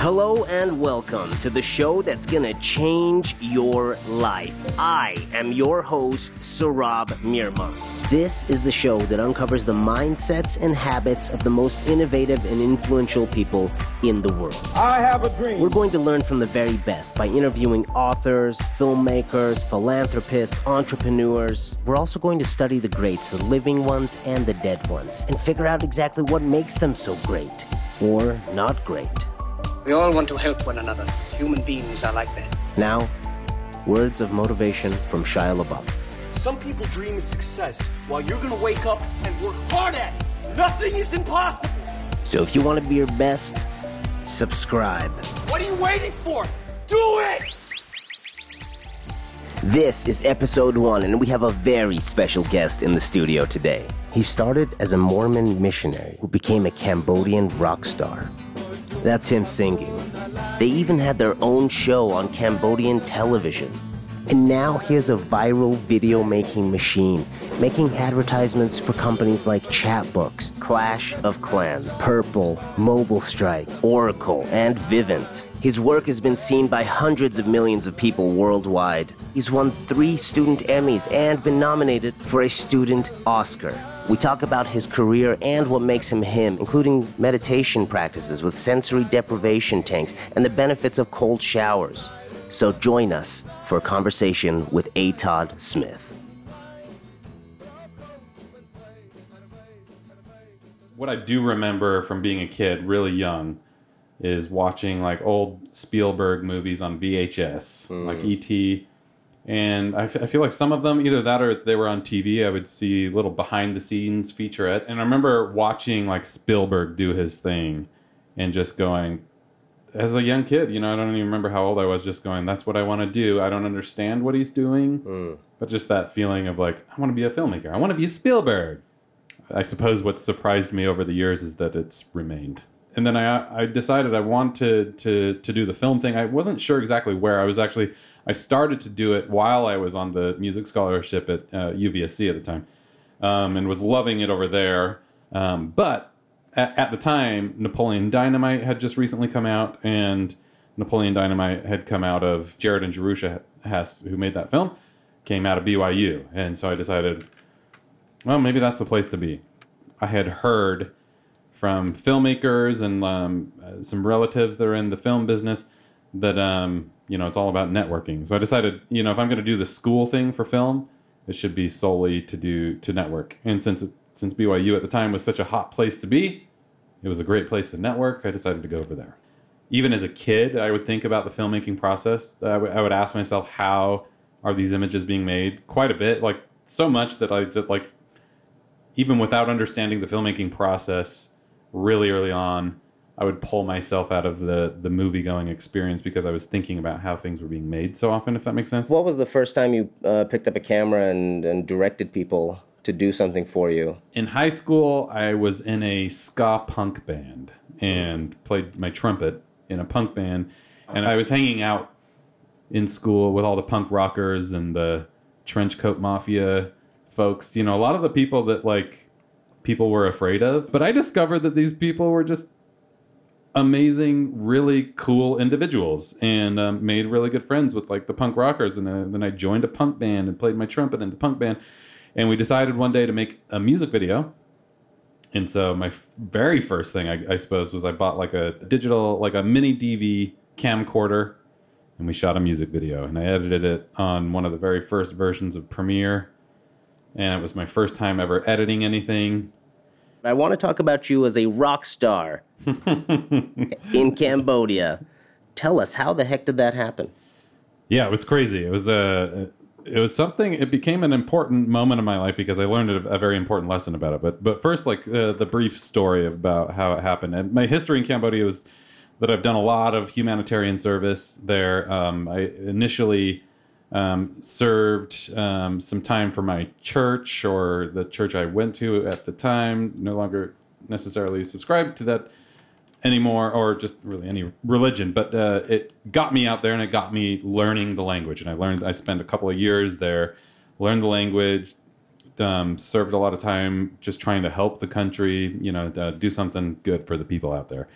Hello and welcome to the show that's gonna change your life. I am your host, Surab Mirma. This is the show that uncovers the mindsets and habits of the most innovative and influential people in the world. I have a dream. We're going to learn from the very best by interviewing authors, filmmakers, philanthropists, entrepreneurs. We're also going to study the greats, the living ones and the dead ones, and figure out exactly what makes them so great or not great. We all want to help one another. Human beings are like that. Now, words of motivation from Shia LaBeouf. Some people dream of success while you're gonna wake up and work hard at it. Nothing is impossible. So if you want to be your best, subscribe. What are you waiting for? Do it! This is episode one, and we have a very special guest in the studio today. He started as a Mormon missionary who became a Cambodian rock star. That's him singing. They even had their own show on Cambodian television. And now he has a viral video making machine, making advertisements for companies like Chatbooks, Clash of Clans, Purple, Mobile Strike, Oracle, and Vivint. His work has been seen by hundreds of millions of people worldwide. He's won three student Emmys and been nominated for a student Oscar. We talk about his career and what makes him him, including meditation practices with sensory deprivation tanks and the benefits of cold showers. So join us for a conversation with A. Todd Smith. What I do remember from being a kid, really young, is watching like old Spielberg movies on VHS, like mm. E.T. And I, f- I feel like some of them, either that or they were on TV, I would see little behind the scenes featurettes. And I remember watching like Spielberg do his thing and just going, as a young kid, you know, I don't even remember how old I was, just going, that's what I want to do. I don't understand what he's doing. Mm. But just that feeling of like, I want to be a filmmaker. I want to be Spielberg. I suppose what surprised me over the years is that it's remained. And then I, I decided I wanted to, to do the film thing. I wasn't sure exactly where. I was actually, I started to do it while I was on the music scholarship at uh, UVSC at the time um, and was loving it over there. Um, but at, at the time, Napoleon Dynamite had just recently come out, and Napoleon Dynamite had come out of Jared and Jerusha Hess, who made that film, came out of BYU. And so I decided, well, maybe that's the place to be. I had heard from filmmakers and um, uh, some relatives that are in the film business that um, you know it's all about networking. So I decided, you know, if I'm going to do the school thing for film, it should be solely to do to network. And since it, since BYU at the time was such a hot place to be, it was a great place to network. I decided to go over there. Even as a kid, I would think about the filmmaking process. I would- would ask myself, how are these images being made? Quite a bit, like so much that I did like even without understanding the filmmaking process really early on, I would pull myself out of the the movie going experience because I was thinking about how things were being made so often. If that makes sense. What was the first time you uh, picked up a camera and, and directed people to do something for you? in high school, I was in a ska punk band and played my trumpet in a punk band. And I was hanging out in school with all the punk rockers and the trench coat mafia folks. You know, a lot of the people that like people were afraid of. But I discovered that these people were just amazing, really cool individuals and um, made really good friends with like the punk rockers. And then, I joined a punk band and played my trumpet in the punk band. And we decided one day to make a music video. And so my very first thing, I, I suppose, was I bought like a digital, like a mini DV camcorder, and we shot a music video. And I edited it on one of the very first versions of Premiere. And it was my first time ever editing anything. I want to talk about you as a rock star in Cambodia. Tell us, how the heck did that happen? Yeah, it was crazy. It was a, it was something. It became an important moment in my life because I learned a, a very important lesson about it. But but first, like uh, the brief story about how it happened. And my history in Cambodia was that I've done a lot of humanitarian service there. Um, I initially um, served um, some time for my church or the church I went to at the time. No longer necessarily subscribed to that anymore or just really any religion but uh, it got me out there and it got me learning the language and i learned i spent a couple of years there learned the language um, served a lot of time just trying to help the country you know uh, do something good for the people out there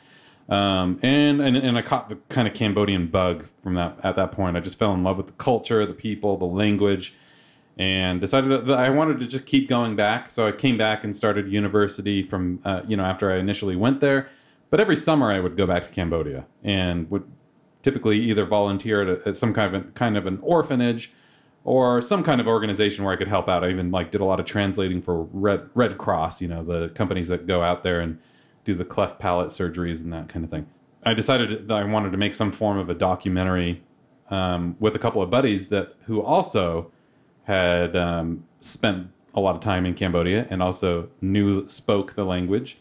Um, and, and and I caught the kind of Cambodian bug from that at that point. I just fell in love with the culture, the people, the language, and decided that I wanted to just keep going back. So I came back and started university from uh, you know after I initially went there. But every summer I would go back to Cambodia and would typically either volunteer at, a, at some kind of a, kind of an orphanage or some kind of organization where I could help out. I even like did a lot of translating for Red Red Cross, you know, the companies that go out there and do the cleft palate surgeries and that kind of thing. I decided that I wanted to make some form of a documentary um, with a couple of buddies that who also had um, spent a lot of time in Cambodia and also knew spoke the language.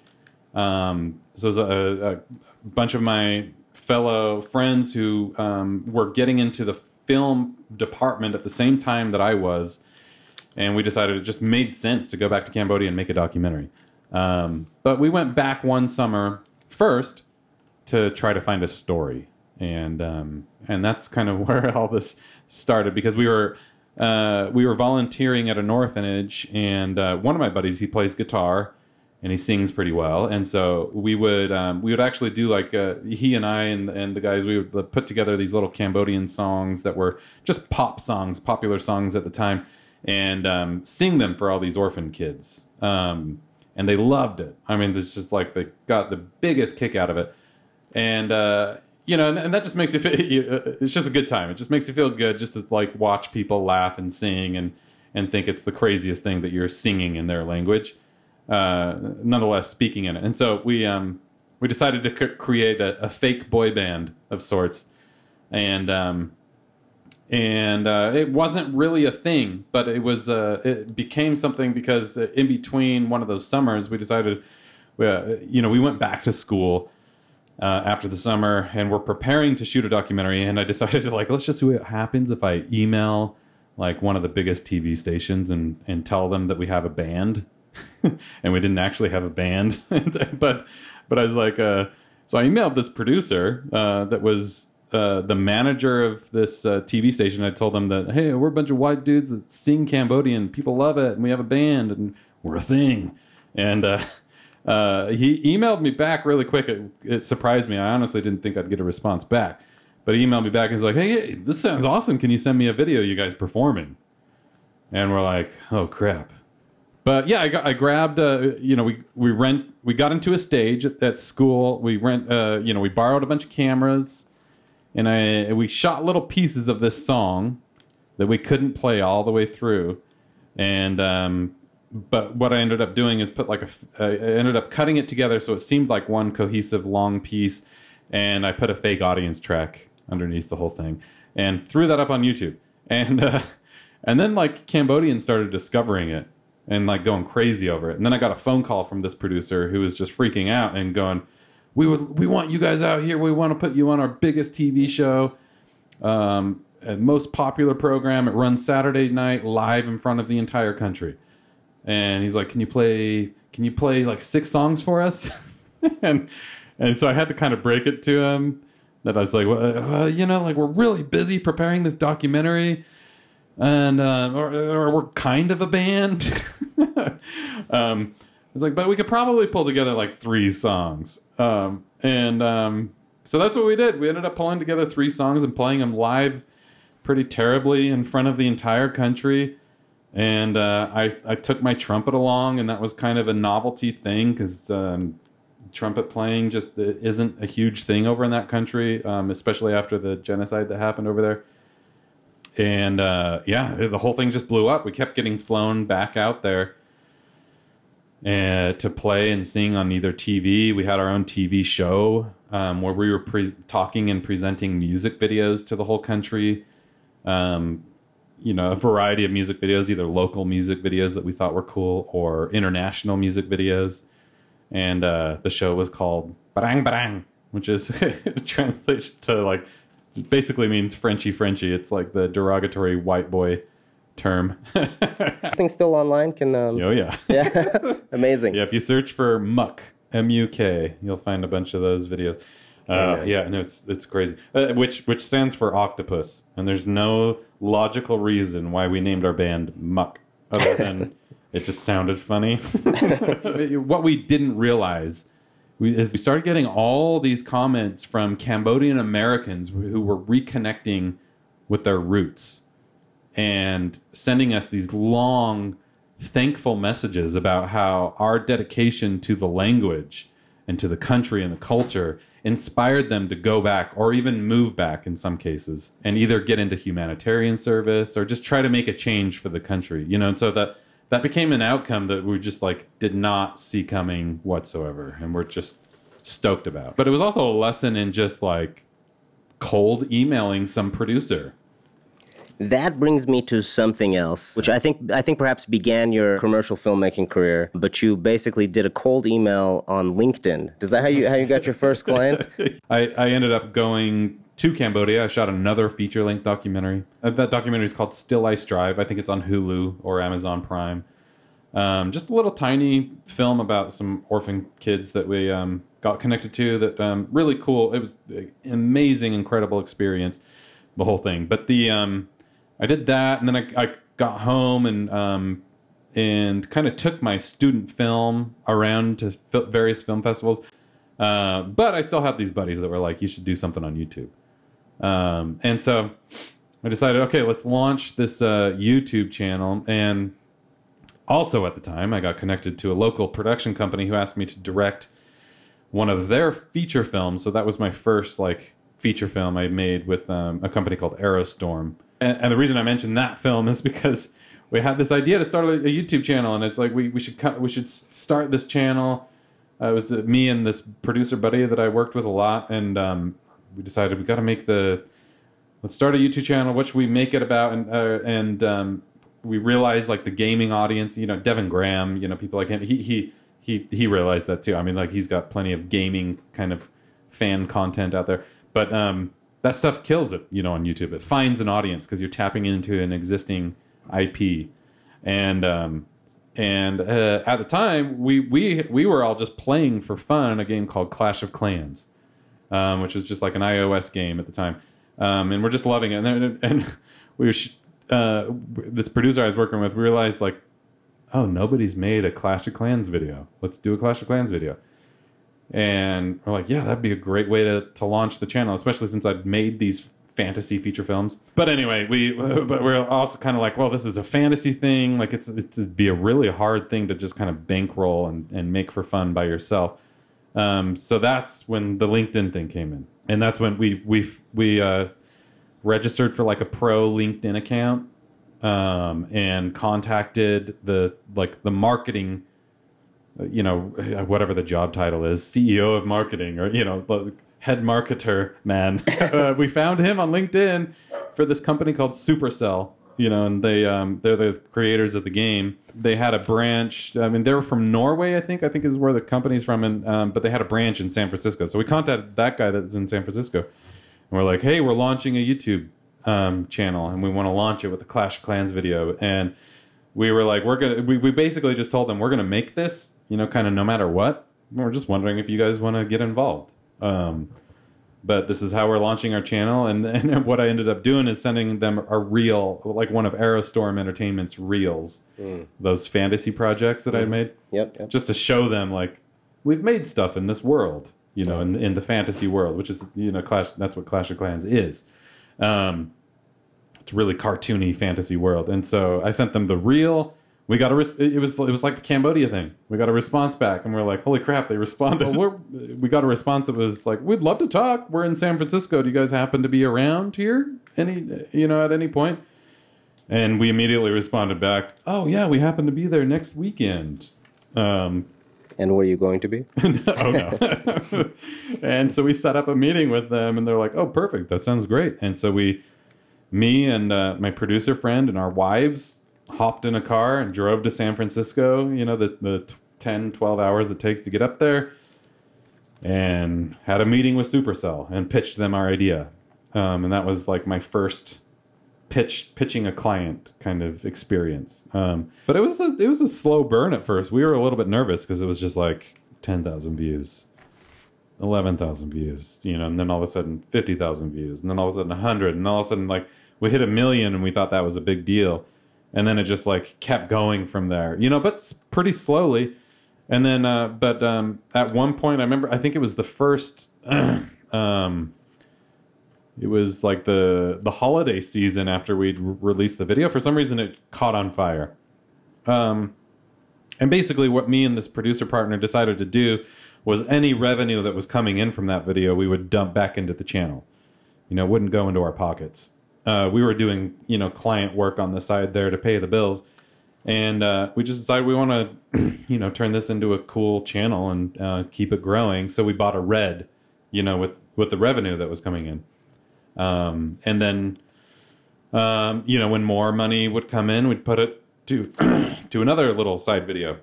Um, so it was a, a, bunch of my fellow friends who um, were getting into the film department at the same time that I was, and we decided it just made sense to go back to Cambodia and make a documentary. Um, but we went back one summer first to try to find a story, and um, and that's kind of where all this started because we were uh, we were volunteering at an orphanage, and uh, one of my buddies he plays guitar and he sings pretty well, and so we would um, we would actually do like uh, he and I and and the guys we would put together these little Cambodian songs that were just pop songs, popular songs at the time, and um, sing them for all these orphan kids. Um, and they loved it. I mean, it's just like they got the biggest kick out of it, and uh, you know, and, and, that just makes you feel. It's just a good time. It just makes you feel good just to like watch people laugh and sing and and think it's the craziest thing that you're singing in their language. Uh, nonetheless, speaking in it, and so we um we decided to c- create a, a, fake boy band of sorts, and um and uh, it wasn't really a thing, but it was. Uh, it became something because in between one of those summers, we decided, uh, you know, we went back to school uh, after the summer, and we're preparing to shoot a documentary. And I decided to like, let's just see what happens if I email like one of the biggest TV stations and and tell them that we have a band, and we didn't actually have a band, but but I was like, uh, so I emailed this producer uh, that was uh, the manager of this uh, TV station. I told them that, hey, we're a bunch of white dudes that sing Cambodian. People love it, and we have a band, and we're a thing. And uh, uh he emailed me back really quick. It, it, surprised me. I honestly didn't think I'd get a response back. But he emailed me back and he's like, hey, this sounds awesome. Can you send me a video you guys performing? And we're like, oh, crap. But yeah, I, got, I grabbed, uh, you know, we, we rent, we got into a stage at, at school. We rent, you know, we borrowed a bunch of cameras and I we shot little pieces of this song that we couldn't play all the way through, and um, but what I ended up doing is put like a I ended up cutting it together so it seemed like one cohesive long piece, and I put a fake audience track underneath the whole thing and threw that up on YouTube, and uh, and then like Cambodians started discovering it and like going crazy over it, and then I got a phone call from this producer who was just freaking out and going we would we want you guys out here. We want to put you on our biggest TV show, um, most popular program. It runs Saturday night live in front of the entire country. And he's like, "Can you play? Can you play like six songs for us?" and and so I had to kind of break it to him that I was like, well, uh, you know, like we're really busy preparing this documentary, and uh, or, or we're kind of a band. um, it's like, but we could probably pull together like three songs. Um, and um, so that's what we did. We ended up pulling together three songs and playing them live pretty terribly in front of the entire country. And uh, I, I took my trumpet along, and that was kind of a novelty thing because um, trumpet playing just isn't a huge thing over in that country, um, especially after the genocide that happened over there. And uh, yeah, the whole thing just blew up. We kept getting flown back out there uh, to play and sing on either TV. We had our own TV show um, where we were pre- talking and presenting music videos to the whole country. Um, you know, a variety of music videos, either local music videos that we thought were cool or international music videos. And uh, the show was called Barang Barang, which is translates to like basically means Frenchy Frenchy. It's like the derogatory white boy term. Things still online can. Um, oh yeah. yeah. Amazing. Yeah, if you search for Muk M U K, you'll find a bunch of those videos. Uh, yeah, no, it's it's crazy. Uh, which which stands for octopus, and there's no logical reason why we named our band Muk, other than it just sounded funny. what we didn't realize we, is we started getting all these comments from Cambodian Americans who were reconnecting with their roots and sending us these long, thankful messages about how our dedication to the language and to the country and the culture inspired them to go back or even move back in some cases and either get into humanitarian service or just try to make a change for the country you know? And so that that became an outcome that we just like did not see coming whatsoever and we're just stoked about. But it was also a lesson in just like cold emailing some producer That brings me to something else, which I think I think perhaps began your commercial filmmaking career, but you basically did a cold email on LinkedIn. Is that how you how you got your first client? I, I ended up going to Cambodia. I shot another feature length documentary. Uh, That documentary is called Still I Strive. I think it's on Hulu or Amazon Prime. Um, just a little tiny film about some orphan kids that we um, got connected to. That um, really cool. It was an amazing, incredible experience. The whole thing. But the um, I did that, and then I, I got home and um, and kind of took my student film around to various film festivals. Uh, but I still had these buddies that were like, "You should do something on YouTube." Um, and so I decided, okay, let's launch this uh, YouTube channel. And also at the time, I got connected to a local production company who asked me to direct one of their feature films. So that was my first like feature film I made with um, a company called Aerostorm. And, and the reason I mentioned that film is because we had this idea to start a, a YouTube channel, and it's like we, we should cut, we should start this channel. Uh, it was me and this producer buddy that I worked with a lot, and um, we decided we got to make the let's start a YouTube channel. What should we make it about? And uh, and um, we realized like the gaming audience, you know, Devin Graham, you know, people like him. He he he he realized that too. I mean, like he's got plenty of gaming kind of fan content out there, but um, that stuff kills it, you know, on YouTube. It finds an audience because you're tapping into an existing IP, and um, and uh, at the time we we we were all just playing for fun a game called Clash of Clans um, which was just like an iOS game at the time, um, and we're just loving it. And and we were, uh, this producer I was working with realized like, oh, nobody's made a Clash of Clans video. Let's do a Clash of Clans video. And we're like, yeah, that'd be a great way to to launch the channel, especially since I've made these fantasy feature films. But anyway, we but we're also kind of like, well, this is a fantasy thing. Like it's it'd be a really hard thing to just kind of bankroll and and make for fun by yourself. Um, so that's when the LinkedIn thing came in, and that's when we we we uh, registered for like a pro LinkedIn account um, and contacted the like the marketing, you know, whatever the job title is, CEO of marketing or you know head marketer man. uh, we found him on LinkedIn for this company called Supercell. You know, and they um, they're the creators of the game. They had a branch. I mean, they were from Norway, I think. I think is where the company's from, and um, but they had a branch in San Francisco. So we contacted that guy that's in San Francisco, and we're like, "Hey, we're launching a YouTube um, channel, and we want to launch it with the Clash of Clans video." And we were like, "We're gonna." We, we basically just told them we're gonna make this, you know, kind of no matter what. We're just wondering if you guys want to get involved. Um, but this is how we're launching our channel and, and what i ended up doing is sending them a reel like one of aerostorm entertainment's reels those fantasy projects that i made Yep, yep. just to show them like we've made stuff in this world you know in, in the fantasy world which is you know clash that's what clash of clans is um, it's really cartoony fantasy world and so i sent them the real. we got a res- it was it was like the Cambodia thing. We got a response back, and we are like, "Holy crap!" They responded. we're, we got a response that was like, "We'd love to talk. We're in San Francisco. Do you guys happen to be around here? Any you know at any point?" And we immediately responded back, "Oh yeah, we happen to be there next weekend." Um, And were you going to be? oh no. and so we set up a meeting with them, and they're like, "Oh, perfect. That sounds great." And so we, me and uh, my producer friend and our wives, hopped in a car and drove to San Francisco. You know, the the t- 10, 12 hours it takes to get up there, and had a meeting with Supercell and pitched them our idea. Um, and that was like my first pitch pitching a client kind of experience. Um, but it was a, it was a slow burn at first. We were a little bit nervous because it was just like ten thousand views, eleven thousand views, you know, and then all of a sudden fifty thousand views, and then all of a sudden hundred, and all of a sudden like we hit a million, and we thought that was a big deal, and then it just like kept going from there, you know, but pretty slowly. And then, uh, but um, at one point, I remember, I think it was the first, um, it was like the the holiday season after we'd re- released the video. For some reason, it caught on fire. Um, and basically, what me and this producer partner decided to do was any revenue that was coming in from that video, we would dump back into the channel. You know, wouldn't go into our pockets. Uh, we were doing, you know, client work on the side there to pay the bills. And uh, we just decided we want to you know turn this into a cool channel and uh, keep it growing. So we bought a red you know with with the revenue that was coming in. Um, and then um, you know when more money would come in we'd put it to to another little side video.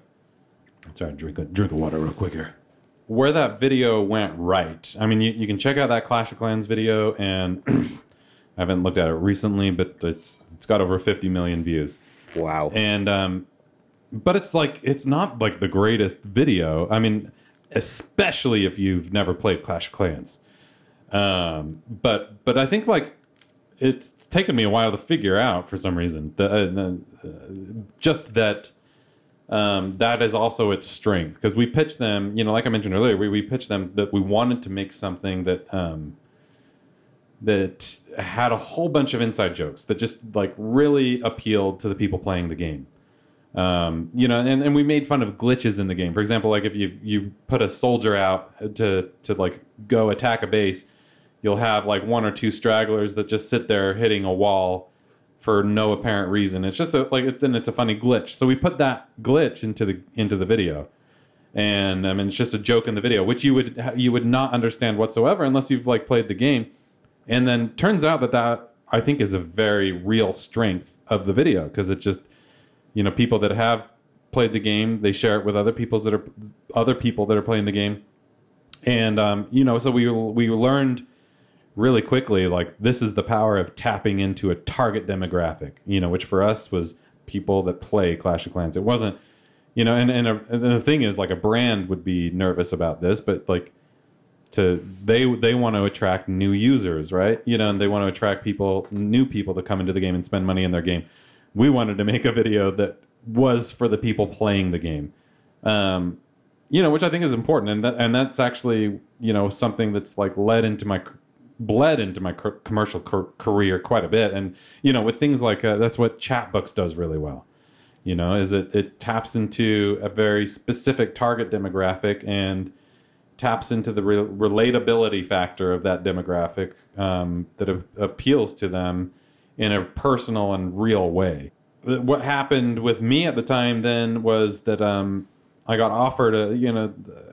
Sorry drink a drink of water real quick here where that video went right. I mean you, you can check out that clash of clans video and i haven't looked at it recently but it's it's got over 50 million views. Wow. and um but it's like it's not like the greatest video. I mean especially if you've never played clash of clans. Um but but i think like it's taken me a while to figure out for some reason the, uh, the, uh, just that um, that is also its strength because we pitched them you know like i mentioned earlier we, we pitched them that we wanted to make something that um, that had a whole bunch of inside jokes that just like really appealed to the people playing the game. Um, you know, and, and we made fun of glitches in the game. For example, like if you you put a soldier out to to like go attack a base, you'll have like one or two stragglers that just sit there hitting a wall for no apparent reason. It's just a, like and it's a funny glitch. So we put that glitch into the into the video, and I mean it's just a joke in the video, which you would you would not understand whatsoever unless you've like played the game. And then turns out that that I think is a very real strength of the video because it just you know people that have played the game they share it with other people's that are other people that are playing the game and um, you know so we we learned really quickly like this is the power of tapping into a target demographic you know which for us was people that play clash of clans. It wasn't you know and and, a, and the thing is like a brand would be nervous about this but like to they they want to attract new users right? You know and they want to attract people new people to come into the game and spend money in their game. We wanted to make a video that was for the people playing the game um you know which i think is important and that and that's actually you know something that's like led into my bled into my co- commercial car- career quite a bit and you know with things like uh, that's what chatbooks does really well you know is it it taps into a very specific target demographic and taps into the re- relatability factor of that demographic um, that a- appeals to them in a personal and real way. What happened with me at the time then was that um, I got offered a you know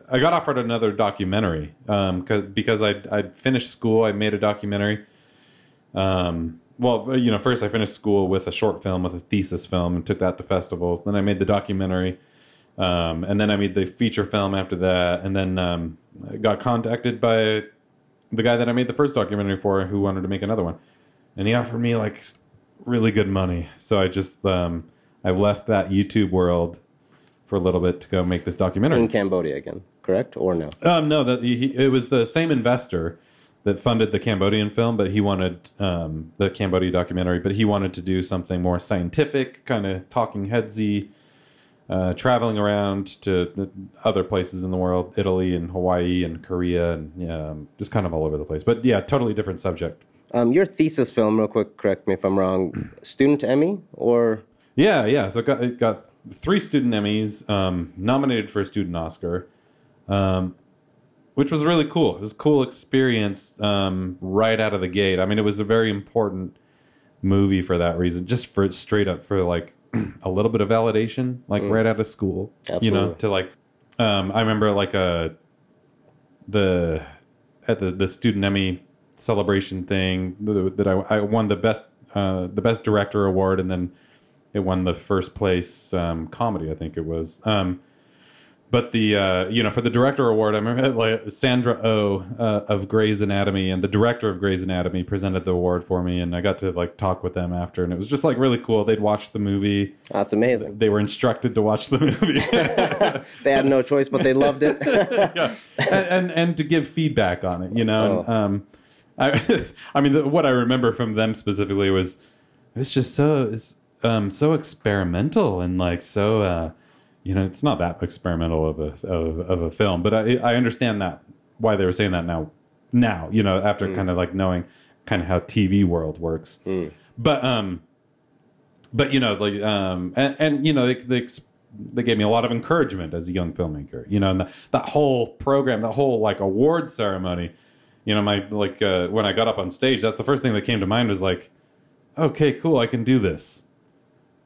I got offered another documentary um, cause, because I I finished school I made a documentary. Um, well, you know, first I finished school with a short film with a thesis film and took that to festivals. Then I made the documentary. Um, and then I made the feature film after that, and then um, got contacted by the guy that I made the first documentary for, who wanted to make another one, and he offered me like really good money. So I just um, I left that YouTube world for a little bit to go make this documentary. In Cambodia again, correct or no? Um, no, that he, it was the same investor that funded the Cambodian film, but he wanted um, the Cambodia documentary, but he wanted to do something more scientific, kind of talking headsy, uh, traveling around to other places in the world, Italy and Hawaii and Korea, and um, just kind of all over the place. But yeah, totally different subject. Um, your thesis film, real quick, correct me if I'm wrong. Student Emmy or Yeah, yeah. So it got it got three student Emmys, um, nominated for a student Oscar, um, which was really cool. It was a cool experience um, right out of the gate. I mean, it was a very important movie for that reason, just for straight up for like a little bit of validation, like right out of school. You know, to like, um, I remember like a the at the the student Emmy celebration thing that I, I won the best uh, the best director award, and then it won the first place um, comedy. I think it was. Um, but the uh, you know for the director award, I remember like Sandra O oh, uh, of Grey's Anatomy and the director of Grey's Anatomy presented the award for me, and I got to like talk with them after, and it was just like really cool. They'd watched the movie. that's amazing. They were instructed to watch the movie. They had no choice, but they loved it. yeah, and, and and to give feedback on it, you know. And, Oh. um, I I mean, the, what I remember from them specifically was it's just so it's um so experimental and like so uh you know, it's not that experimental of a of, of a film, but I I understand that why they were saying that now. Now, you know, after kind of like knowing kind of how TV world works, but um, but you know, like um, and, and you know, they, they they gave me a lot of encouragement as a young filmmaker. You know, and the, that whole program, that whole like award ceremony. You know, my like uh, when I got up on stage, that's the first thing that came to mind was like, okay, cool, I can do this.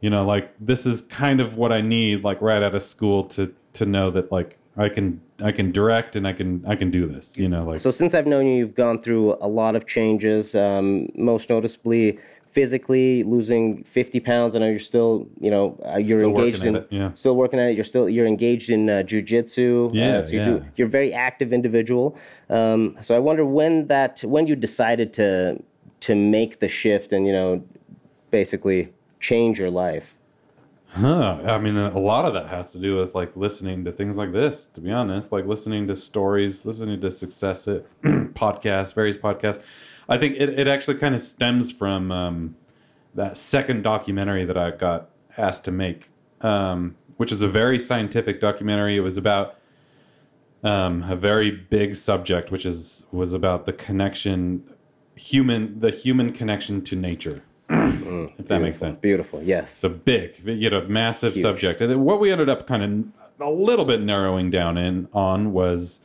You know, like this is kind of what I need, like right out of school to to know that like I can I can direct and I can I can do this. You know, like So since I've known you, you've gone through a lot of changes. Um, most noticeably, physically losing 50 pounds. I know you're still, you know, uh, you're Still engaged in, it, yeah. still working at it. You're still you're engaged in uh, jujitsu. Yeah, uh, so you yeah. do. You're a very active individual. Um, so I wonder when that when you decided to to make the shift and you know, basically change your life. Huh. I mean, a lot of that has to do with like listening to things like this, to be honest, like listening to stories, listening to success podcasts, various podcasts. I think it, it actually kind of stems from um, that second documentary that I got asked to make, um, which is a very scientific documentary. It was about um, a very big subject, which is was about the connection, human, the human connection to nature. If that makes sense Beautiful. Yes. it's a big, you know, massive Huge. subject. And what we ended up kind of a little bit narrowing down in on was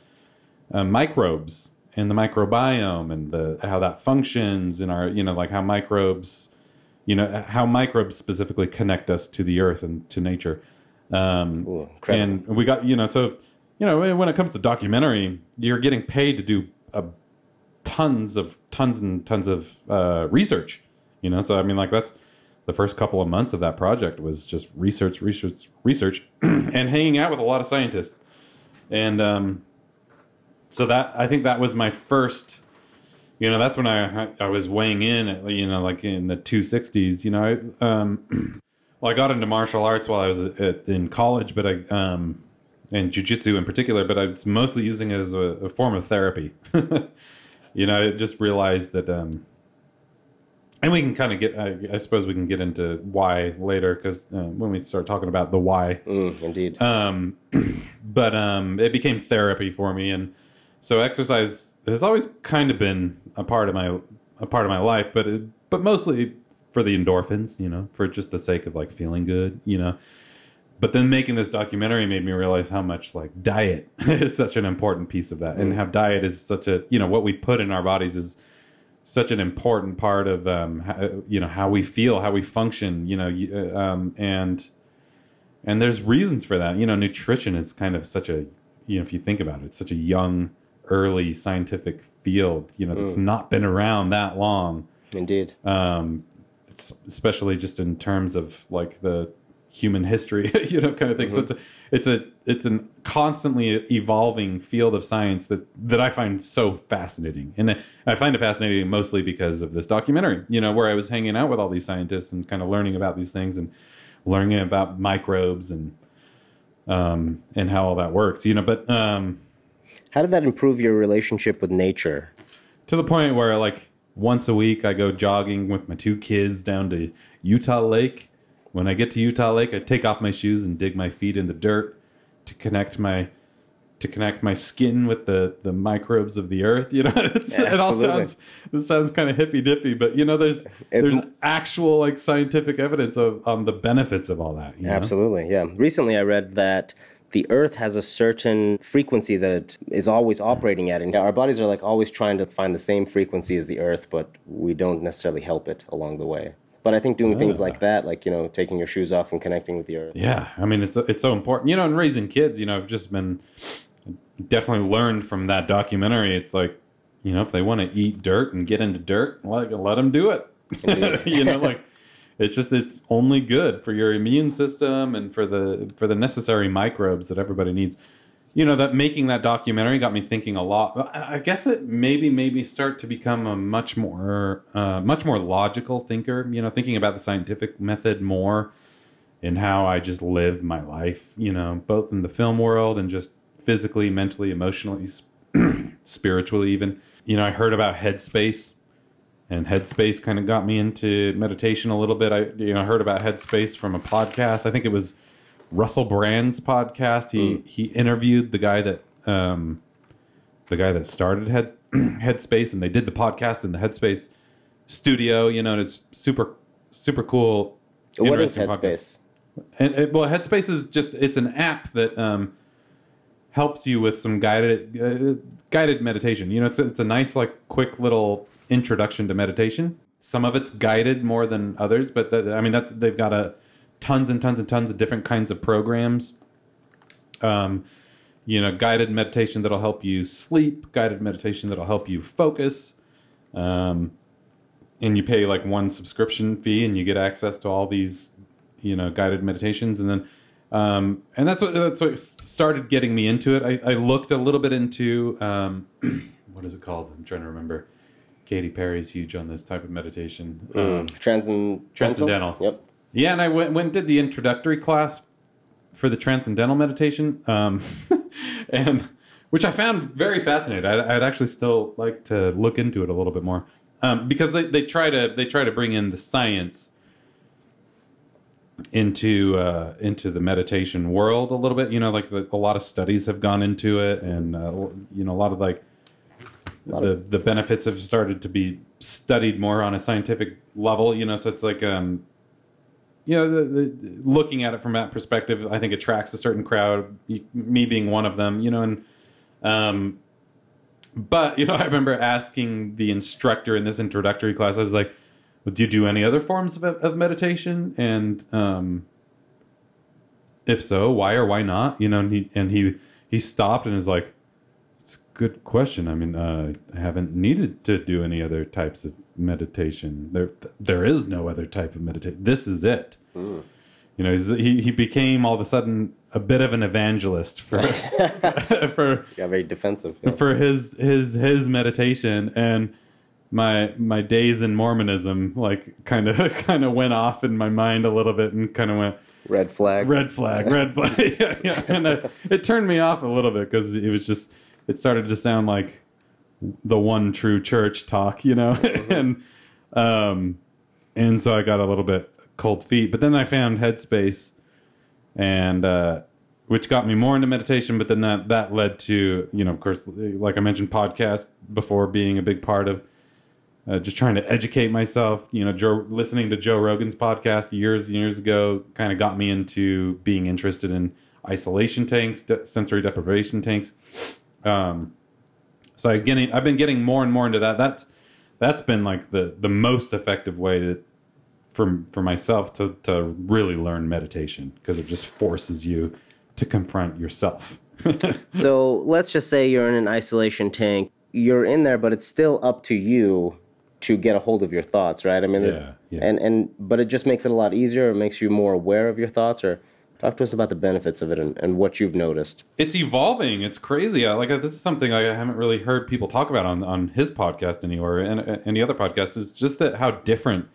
uh, microbes and the microbiome and the how that functions in our, you know, like how microbes, you know, how microbes specifically connect us to the earth and to nature. Um, Ooh, and we got, you know, so you know, when it comes to documentary, you're getting paid to do a tons of tons and tons of uh, research. You know, so I mean, like that's the first couple of months of that project was just research, research, research, and hanging out with a lot of scientists. And um, so that I think that was my first. You know, that's when I I was weighing in at you know like in the two sixties. You know, I, um, well, I got into martial arts while I was at, in college, but I um, and jujitsu in particular, but I was mostly using it as a, a form of therapy. you know, I just realized that, um, and we can kind of get, I, I suppose we can get into why later because uh, when we start talking about the why, Mm, indeed. um, but um, it became therapy for me, and so exercise has always kind of been a part of my a part of my life, but it, but mostly for the endorphins, you know, for just the sake of like feeling good, you know. But then making this documentary made me realize how much like diet is such an important piece of that, and how diet is such a you know what we put in our bodies is such an important part of um, how, you know how we feel, how we function, you know, uh, um, and and there's reasons for that. You know, nutrition is kind of such a you know if you think about it, it's such a young, early scientific field. You know, that's not been around that long. indeed. Um, it's especially just in terms of like the human history, you know, kind of thing. So it's a, it's a it's a constantly evolving field of science that that I find so fascinating, and I find it fascinating mostly because of this documentary. You know, where I was hanging out with all these scientists and kind of learning about these things and learning about microbes and um and how all that works. You know, but um How did that improve your relationship with nature? to the point where like once a week I go jogging with my two kids down to Utah Lake. When I get to Utah Lake, I take off my shoes and dig my feet in the dirt to connect my to connect my skin with the the microbes of the earth. You know, it's, it all sounds it sounds kind of hippy dippy, but you know, there's It's there's actual like scientific evidence of on the benefits of all that. You know? Absolutely, yeah. Recently, I read that the Earth has a certain frequency that it is always operating at, and our bodies are like always trying to find the same frequency as the Earth, but we don't necessarily help it along the way. But I think doing things like that, like you know, taking your shoes off and connecting with the Earth, Yeah, I mean it's it's so important. You know, in raising kids, you know, I've just been definitely learned from that documentary. It's like, you know, if they want to eat dirt and get into dirt, like let them do it. you know, like it's just it's only good for your immune system and for the for the necessary microbes that everybody needs. You know, that making that documentary got me thinking a lot. I guess it maybe made me start to become a much more uh, much more logical thinker. You know, thinking about the scientific method more and how I just live my life, you know, both in the film world and just physically, mentally, emotionally, spiritually, even. You know, I heard about Headspace, and Headspace kind of got me into meditation a little bit. I, you know, heard about Headspace from a podcast. I think it was Russell Brand's podcast. He he interviewed the guy that um, the guy that started Head Headspace, and they did the podcast in the Headspace studio. You know, and it's super super cool. What is podcast. Headspace? And it, well, Headspace is just it's an app that um, helps you with some guided uh, guided meditation. You know, it's a, it's a nice like quick little introduction to meditation. Some of it's guided more than others, but that, I mean that's they've got a tons and tons and tons of different kinds of programs. Um, you know, guided meditation that'll help you sleep, guided meditation that'll help you focus. Um, and you pay like one subscription fee and you get access to all these you know guided meditations and then um, and that's what that's what started getting me into it i, I looked a little bit into um, what is it called i'm trying to remember Katy Perry's huge on this type of meditation um, Transcend- Transcendental. Yep. Yeah and i went, went and did the introductory class for the transcendental meditation um, and which i found very fascinating I'd, I'd actually still like to look into it a little bit more um, because they, they try to they try to bring in the science into uh, into the meditation world a little bit. You know, like the, a lot of studies have gone into it, and uh, you know, a lot of like the the benefits have started to be studied more on a scientific level. You know, so it's like um, you know, the, the, looking at it from that perspective, I think attracts a certain crowd. Me being one of them. You know, and um, but you know, I remember asking the instructor in this introductory class. I was like well, do you do any other forms of, of meditation and um, if so why or why not you know and he and he he stopped and is like good question i mean uh, i haven't needed to do any other types of meditation there there is no other type of meditation this is it you know he's, he, he became all of a sudden a bit of an evangelist for for Got very defensive. yes. for his his his meditation and my my days in Mormonism like kind of kind of went off in my mind a little bit and kind of went Red flag. red flag red flag yeah, yeah. and uh, it turned me off a little bit because it was just it started to sound like the one true church talk you know? And um and so I got a little bit cold feet but then I found Headspace and uh which got me more into meditation but then that that led to you know of course like i mentioned podcast before being a big part of uh, just trying to educate myself. You know joe listening to joe rogan's podcast years and years ago kind of got me into being interested in isolation tanks de- sensory deprivation tanks um, so I getting i've been getting more and more into that that's that's been like the the most effective way to for for myself to to really learn meditation because it just forces you to confront yourself. So let's just say you're in an isolation tank. You're in there, but it's still up to you to get a hold of your thoughts, right? I mean, it- Yeah, yeah. and and but it just makes it a lot easier. It makes you more aware of your thoughts. Or talk to us about the benefits of it and, and what you've noticed. it's evolving. It's crazy. Like this is something I haven't really heard people talk about on on his podcast anywhere and uh, any other podcast. Is just that how different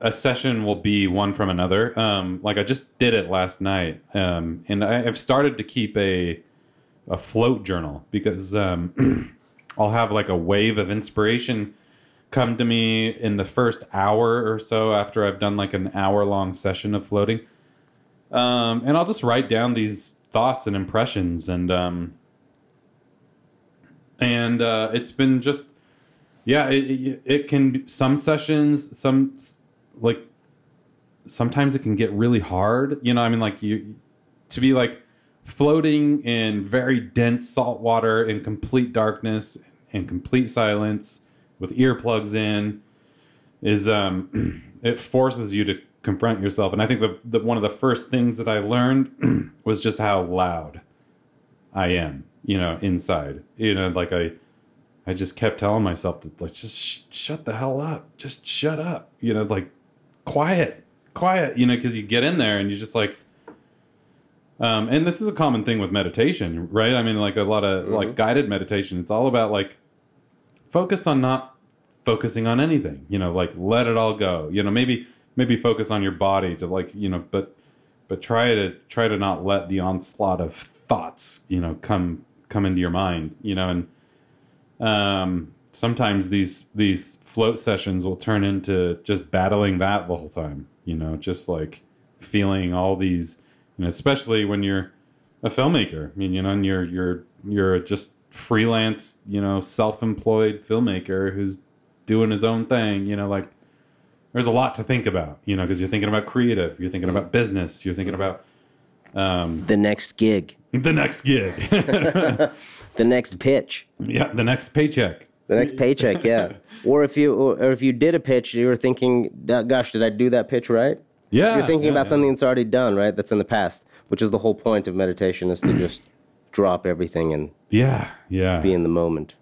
a session will be one from another. Um, like I just did it last night, um, and I, I've started to keep a a float journal because um, I'll have like a wave of inspiration come to me in the first hour or so after I've done like an hour long session of floating. Um, and I'll just write down these thoughts and impressions and um, and uh, it's been just yeah it, it, it can be some sessions some like sometimes it can get really hard you know i mean like you to be like floating in very dense salt water in complete darkness and complete silence with earplugs in is um it forces you to confront yourself. And i think the, the one of the first things that i learned was just how loud i am you know inside. You know like i i just kept telling myself to like just sh- shut the hell up. Just shut up. You know like quiet quiet you know because you get in there and you just like um, and this is a common thing with meditation right? I mean like a lot of like guided meditation it's all about like focus on not focusing on anything you know like let it all go. You know maybe maybe focus on your body to like you know but but try to try to not let the onslaught of thoughts you know come come into your mind you know and um sometimes these these float sessions will turn into just battling that the whole time you know just like feeling all these and especially when you're a filmmaker. I mean, you know, and you're you're you're just freelance, you know, self-employed filmmaker who's doing his own thing. You know, like there's a lot to think about. You know, because you're thinking about creative, you're thinking about business, you're thinking about um, The next gig, the next gig, the next pitch, yeah, the next paycheck. the next paycheck. Yeah. or if you or if you did a pitch, you were thinking, "Gosh, did I do that pitch right?" Yeah, You're thinking yeah, about yeah. something that's already done, right? That's in the past, which is the whole point of meditation is to just drop everything and Yeah, yeah. be in the moment.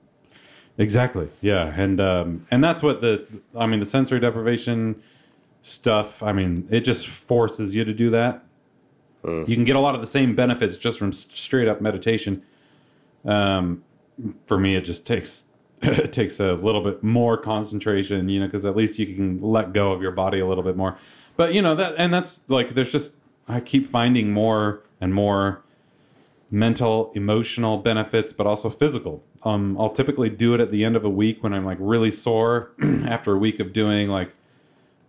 Exactly. Yeah, and um, and that's what the I mean the sensory deprivation stuff. I mean, it just forces you to do that. You can get a lot of the same benefits just from straight up meditation. Um, for me, it just takes it takes a little bit more concentration, you know, because at least you can let go of your body a little bit more. But you know that, and that's like there's just I keep finding more and more mental, emotional benefits, but also physical. Um, I'll typically do it at the end of a week when I'm like really sore after a week of doing like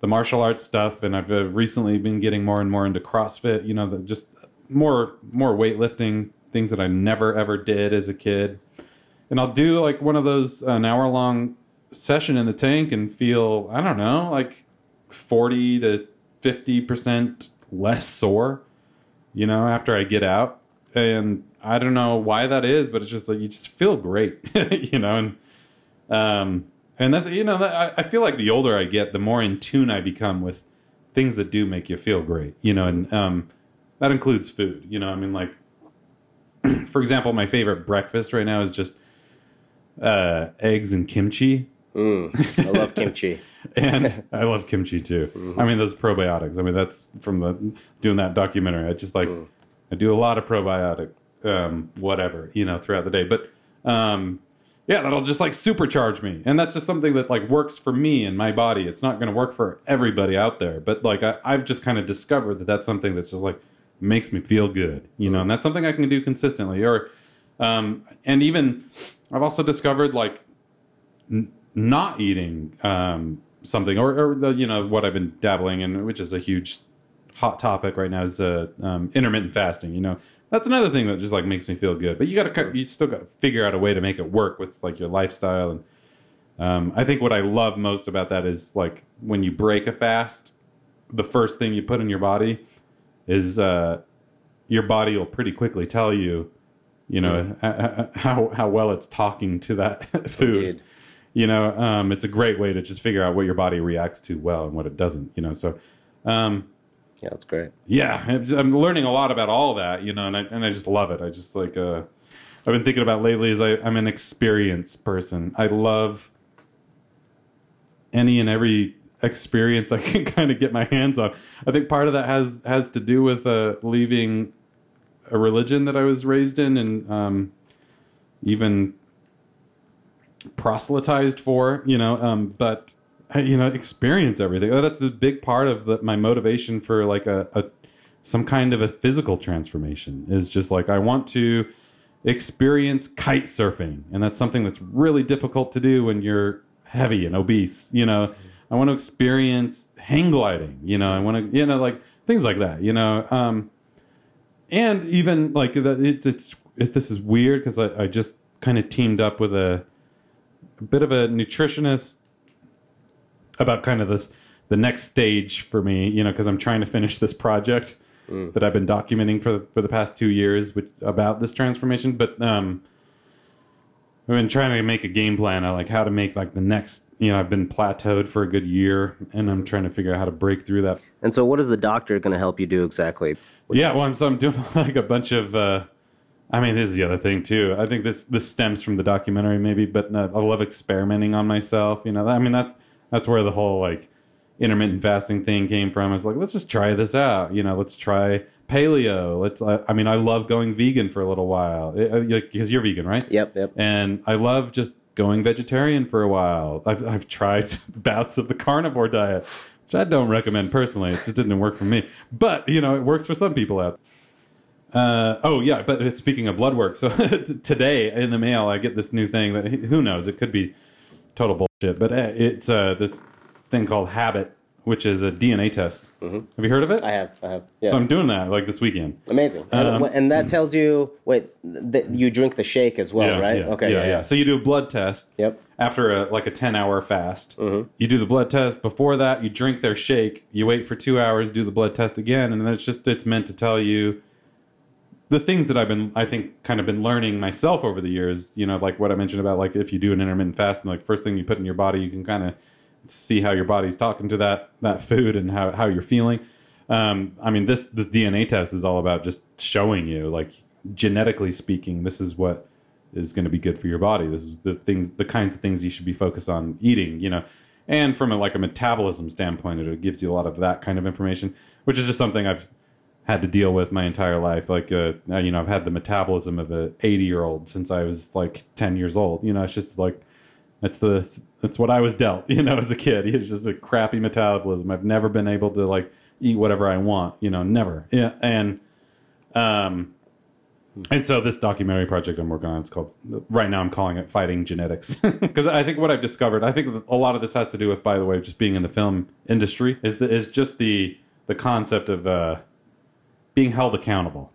the martial arts stuff, and I've uh, recently been getting more and more into CrossFit. You know, the, just more more weightlifting things that I never ever did as a kid, and I'll do like one of those an hour long session in the tank and feel I don't know like forty to fifty percent less sore you know, after I get out. And I don't know why that is, but it's just like you just feel great, you know, and um and that you know that I, I feel like the older I get, the more in tune I become with things that do make you feel great, you know, and um that includes food, you know, I mean like for example, my favorite breakfast right now is just uh eggs and kimchi I love kimchi. and I love kimchi too. I mean, those probiotics. I mean, that's from the doing that documentary. I just like I do a lot of probiotic, um, whatever you know, throughout the day. But um, yeah, that'll just like supercharge me, and that's just something that like works for me and my body. It's not going to work for everybody out there, but like I, I've just kind of discovered that that's something that's just like makes me feel good, you know, and that's something I can do consistently. Or um, and even I've also discovered like not eating um, something, or, or the, you know what I've been dabbling in, which is a huge hot topic right now, is uh, um, intermittent fasting. You know, that's another thing that just like makes me feel good. But you got to, you still got to figure out a way to make it work with like your lifestyle. And um, I think what I love most about that is like when you break a fast, the first thing you put in your body is uh, your body will pretty quickly tell you, you know, h- how how well it's talking to that food Indeed. you know um, it's a great way to just figure out what your body reacts to well and what it doesn't you know so um, Yeah, that's great. yeah I'm learning a lot about all that you know and I, and I just love it. I just like uh, i've been thinking about lately is I, i'm an experience person. I love any and every experience i can kind of get my hands on. I think part of that has has to do with uh, leaving a religion that i was raised in and um, even proselytized for, you know, um, but you know, experience everything. That's a big part of the, my motivation for like a, a some kind of a physical transformation is just like I want to experience kite surfing, and that's something that's really difficult to do when you're heavy and obese. You know, I want to experience hang gliding. You know, I want to, you know, like things like that. You know, um, and even like that it, it's it, this is weird because I, I just kind of teamed up with a, a bit of a nutritionist about kind of this the next stage for me you know because i'm trying to finish this project that i've been documenting for for the past two years with, about this transformation but um i've been trying to make a game plan on like how to make like the next you know i've been plateaued for a good year and i'm trying to figure out how to break through that And so, what is the doctor going to help you do exactly? yeah, well, I'm, so I'm doing like a bunch of. Uh, I mean, this is the other thing too. I think this this stems from the documentary, maybe, but uh, I love experimenting on myself. You know, I mean that that's where the whole like intermittent fasting thing came from. I was like, let's just try this out. You know, let's try paleo. Let's. I, I mean, I love going vegan for a little while because you're vegan, right? Yep, yep. And I love just going vegetarian for a while. I've I've tried bouts of the carnivore diet, which I don't recommend personally. It just didn't work for me. But you know, it works for some people out. Uh, oh yeah, but speaking of blood work, so today in the mail I get this new thing that who knows it could be total bullshit, but uh, it's uh, this thing called Habit which is a DNA test. Have you heard of it? Mm-hmm. I have. I have. Yes. So I'm doing that like this weekend. Amazing. And, Um, and that tells you wait that you drink the shake as well, right? Yeah, okay. Yeah, yeah, So you do a blood test. Yep. After a, like a 10 hour fast, Mm-hmm. you do the blood test. Before that, you drink their shake. You wait for two hours, do the blood test again, and then it's just it's meant to tell you the things that I've been, I think, kind of been learning myself over the years. You know, like what I mentioned about like if you do an intermittent fast, and like first thing you put in your body, you can kind of see how your body's talking to that that food and how how you're feeling. Um, I mean, this this DNA test is all about just showing you, like genetically speaking, this is what is going to be good for your body. This is the things, the kinds of things you should be focused on eating. You know, and from a, like a metabolism standpoint, it gives you a lot of that kind of information, which is just something I've had to deal with my entire life. Like, uh, you know, I've had the metabolism of a 80 year old since I was like 10 years old. You know, it's just like that's the that's what I was dealt. You know, as a kid, it's just a crappy metabolism. I've never been able to like eat whatever I want. You know, never. Yeah, and um. And so this documentary project I'm working on, it's called right now I'm calling it Fighting Genetics because I think what I've discovered, I think a lot of this has to do with, by the way, just being in the film industry is the, is just the the concept of uh, being held accountable.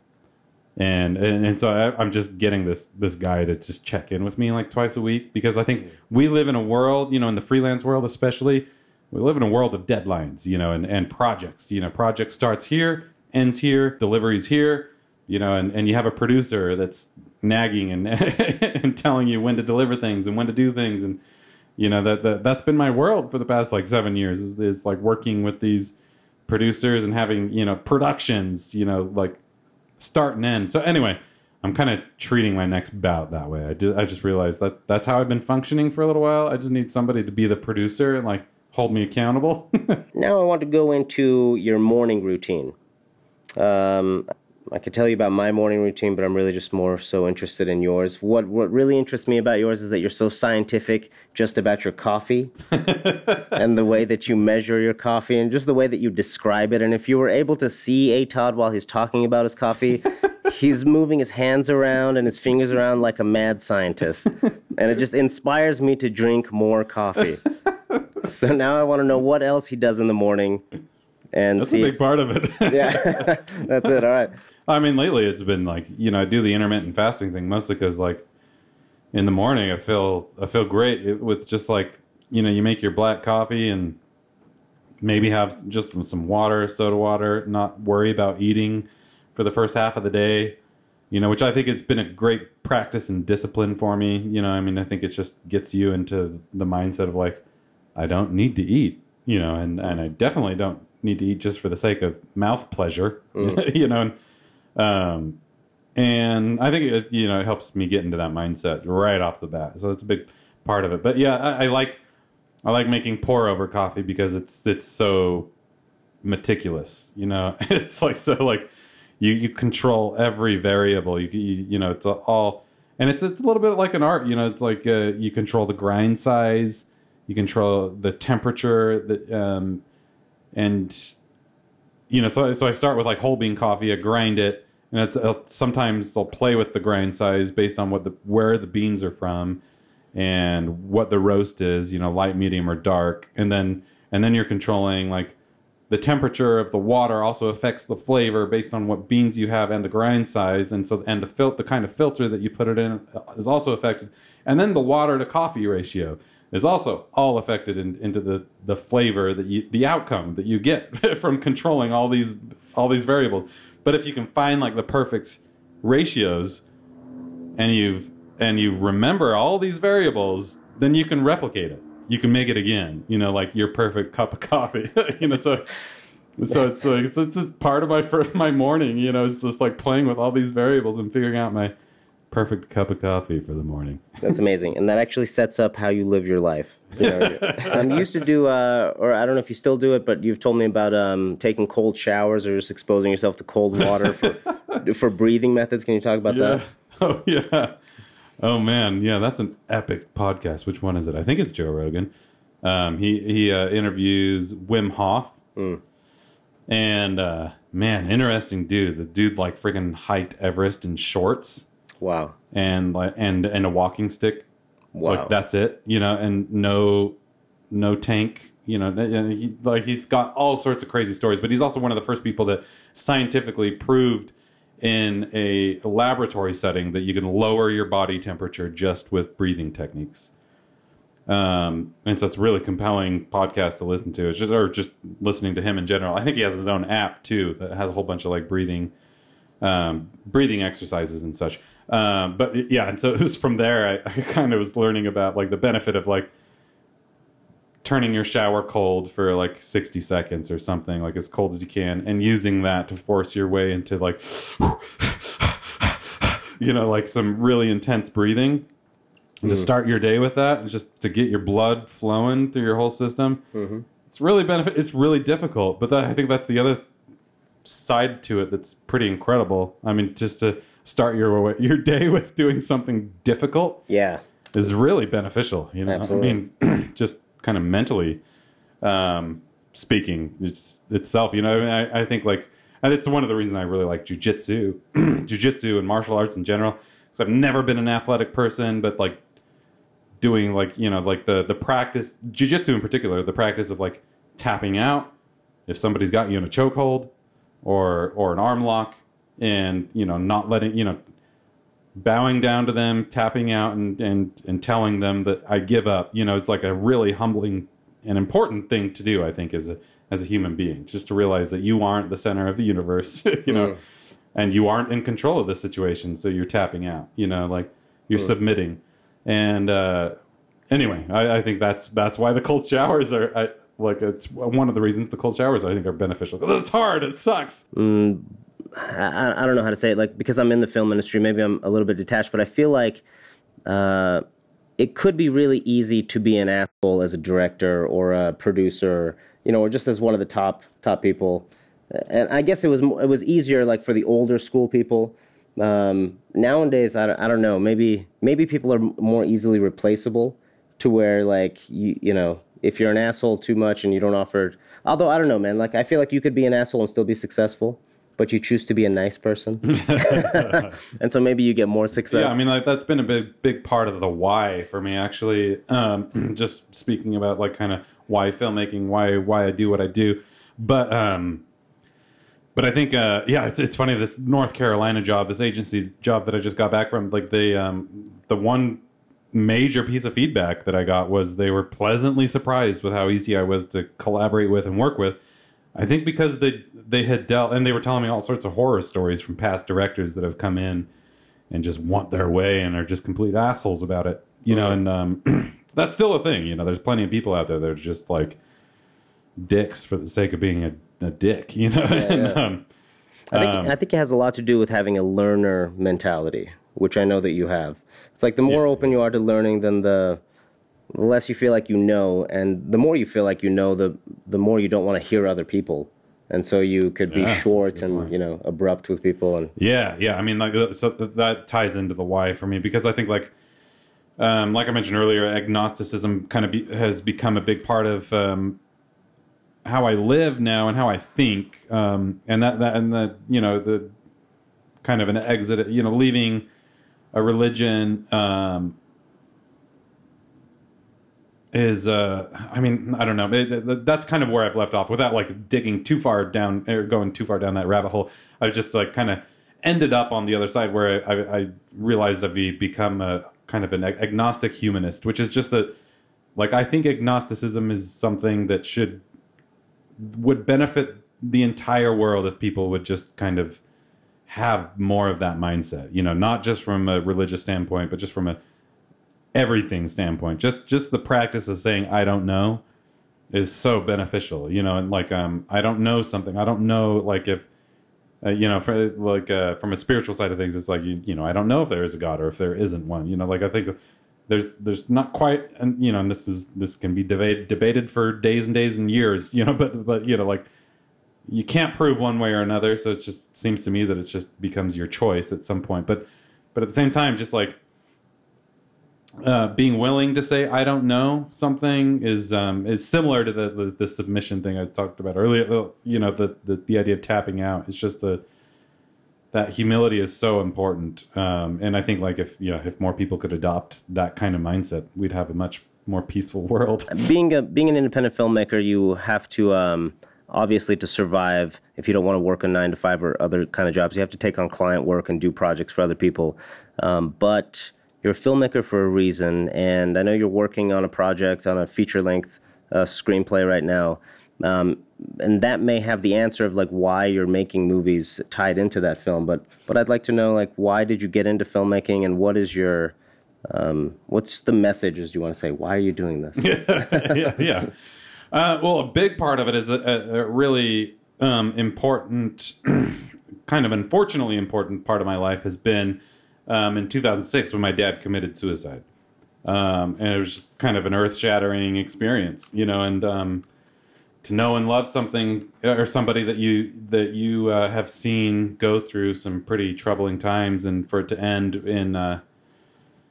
And, and and so I, I'm just getting this this guy to just check in with me like twice a week because I think we live in a world, you know, in the freelance world especially, we live in a world of deadlines, you know, and, and projects. You know, project starts here, ends here, deliveries here, you know, and, and you have a producer that's nagging and and telling you when to deliver things and when to do things and you know that, that that's been my world for the past like seven years is, is like working with these producers and having you know productions you know like start and end so anyway i'm kind of treating my next bout that way. I just, I just realized that that's how i've been functioning for a little while. I just need somebody to be the producer and like hold me accountable. Now I want to go into your morning routine. Um, I could tell you about my morning routine, but I'm really just more so interested in yours. What what really interests me about yours is that you're so scientific just about your coffee and the way that you measure your coffee and just the way that you describe it. And if you were able to see A Todd while he's talking about his coffee, he's moving his hands around and his fingers around like a mad scientist. And it just inspires me to drink more coffee. So now I want to know what else he does in the morning and that's see. a big part of it yeah, that's it. All right. I mean, lately it's been like you know I do the intermittent fasting thing mostly because like in the morning I feel I feel great with just like you know you make your black coffee and maybe have just some water, soda water, not worry about eating for the first half of the day. You know, which I think it's been a great practice and discipline for me. You know, I mean, I think it just gets you into the mindset of like, I don't need to eat. You know, and and I definitely don't need to eat just for the sake of mouth pleasure. Mm. you know, and, um, and I think it you know it helps me get into that mindset right off the bat. So that's a big part of it. But yeah, I, I like I like making pour over coffee because it's it's so meticulous. You know, it's like so like you you control every variable. You you, you know it's all and it's it's a little bit like an art. You know, it's like uh, you control the grind size, you control the temperature, the um, and you know so so I start with like whole bean coffee. I grind it, and it's, I'll, sometimes they'll play with the grind size based on what the where the beans are from and what the roast is. You know, light, medium, or dark, and then and then you're controlling like the temperature of the water also affects the flavor based on what beans you have and the grind size. And so and the fil- the kind of filter that you put it in uh, is also affected. And then the water to coffee ratio is also all affected in, into the the flavor that you the outcome that you get from controlling all these all these variables but if you can find like the perfect ratios and you've and you remember all these variables then you can replicate it. You can make it again you know like your perfect cup of coffee you know so so it's like it's, it's a part of my my morning you know it's just like playing with all these variables and figuring out my perfect cup of coffee for the morning. That's amazing, and that actually sets up how you live your life. You know, you used to do, uh, or I don't know if you still do it, but you've told me about um, taking cold showers or just exposing yourself to cold water for for breathing methods. Can you talk about yeah. That? oh yeah. Oh man. Yeah that's an epic podcast. Which one is it? I think it's joe rogan. Um, he he uh, interviews wim hof. And uh, man interesting dude. The dude like freaking hiked everest in shorts Wow, and like and and a walking stick. Wow. Like that's it, you know, and no no tank, You know, he, like he's got all sorts of crazy stories, but he's also one of the first people that scientifically proved in a laboratory setting that you can lower your body temperature just with breathing techniques. Um, and so it's a really compelling podcast to listen to. It's just or just listening to him in general. I think he has his own app too that has a whole bunch of like breathing, um, breathing exercises and such. Um, but yeah, and so it was from there I, I kind of was learning about like the benefit of like turning your shower cold for like 60 seconds or something like as cold as you can and using that to force your way into like you know like some really intense breathing and to start your day with that and just to get your blood flowing through your whole system. It's really benefit it's really difficult but that, i think that's the other side to it that's pretty incredible. I mean just to start your your day with doing something difficult Yeah. is really beneficial. You know, Absolutely. I mean, just kind of mentally um, speaking, it's itself. You know, I, mean, I, I think like, and it's one of the reasons I really like jujitsu, jujitsu and martial arts in general. Because I've never been an athletic person, but like doing like you know like the the practice jujitsu in particular, the practice of like tapping out if somebody's got you in a chokehold or or an arm lock, and you know not letting you know bowing down to them, tapping out, and and and telling them that I give up. You know, it's like a really humbling and important thing to do. I think as a as a human being, just to realize that you aren't the center of the universe. you know, mm. and you aren't in control of the situation, so you're tapping out. You know, like you're mm. submitting. And uh, anyway, I, I think that's that's why the cold showers are. I, like it's one of the reasons the cold showers I think are beneficial because it's hard. It sucks. Mm, I, I don't know how to say it. Like because I'm in the film industry, maybe I'm a little bit detached, but I feel like uh, it could be really easy to be an asshole as a director or a producer, you know, or just as one of the top top people. And I guess it was it was easier like for the older school people. Um, nowadays, I don't, I don't know. Maybe maybe people are more easily replaceable to where like you you know if you're an asshole too much and you don't offer. Although I don't know, man. Like I feel like you could be an asshole and still be successful, but you choose to be a nice person, and so maybe you get more success. Yeah, I mean, like that's been a big, big part of the why for me. Actually, um, just speaking about like kind of why filmmaking, why why I do what I do, but um, but I think uh, yeah, it's it's funny this North Carolina job, this agency job that I just got back from. Like the um, the one major piece of feedback that I got was they were pleasantly surprised with how easy I was to collaborate with and work with. I think because they they had dealt and they were telling me all sorts of horror stories from past directors that have come in and just want their way and are just complete assholes about it. You know, and um, that's still a thing. You know, there's plenty of people out there that are just like dicks for the sake of being a, a dick. You know, and, yeah. um, I think I think it has a lot to do with having a learner mentality, which I know that you have. It's like the more Yeah. open you are to learning, then the less you feel like you know, and the more you feel like you know, the the more you don't want to hear other people, and so you could be Yeah, short and point. you know abrupt with people, and Yeah, yeah. I mean, like, uh, so that ties into the why for me because I think, like, um, like I mentioned earlier, agnosticism kind of be, has become a big part of um, how I live now and how I think, um, and that that and the you know the kind of an exit, you know, leaving a religion. Um, is uh i mean i don't know. It, it- that's kind of where i've left off without like digging too far down or going too far down that rabbit hole. I've just like kind of ended up on the other side where i, I realized i've become a kind of an agnostic humanist which is just that like i think agnosticism is something that should would benefit the entire world if people would just kind of have more of that mindset you know not just from a religious standpoint but just from a everything standpoint. Just just the practice of saying i don't know is so beneficial you know and like um i don't know something. I don't know like if uh, you know for like uh, from a spiritual side of things it's like you, you know i don't know if there is a god or if there isn't one you know like i think there's there's not quite and you know and this is this can be debated debated for days and days and years you know but but you know like you can't prove one way or another so it just seems to me that it just becomes your choice at some point but but at the same time just like uh, being willing to say I don't know something is um, is similar to the, the the submission thing I talked about earlier. You know, the the, the idea of tapping out. It's just the that humility is so important, um, and I think like if you know if more people could adopt that kind of mindset, we'd have a much more peaceful world. being a being an independent filmmaker, you have to um, obviously to survive. If you don't want to work a nine to five or other kind of jobs, you have to take on client work and do projects for other people. Um, but you're a filmmaker for a reason, and I know you're working on a project on a feature length uh, screenplay right now. Um, and that may have the answer of like why you're making movies tied into that film. But but I'd like to know like why did you get into filmmaking and what is your um, what's the message? messages you want to say? Why are you doing this? yeah, yeah. Uh, well, a big part of it is a, a really um, important, kind of unfortunately important part of my life has been um, in 2006 when my dad committed suicide. Um, and it was just kind of an earth shattering experience, you know, and um, to know and love something or somebody that you that you uh, have seen go through some pretty troubling times, and for it to end in uh,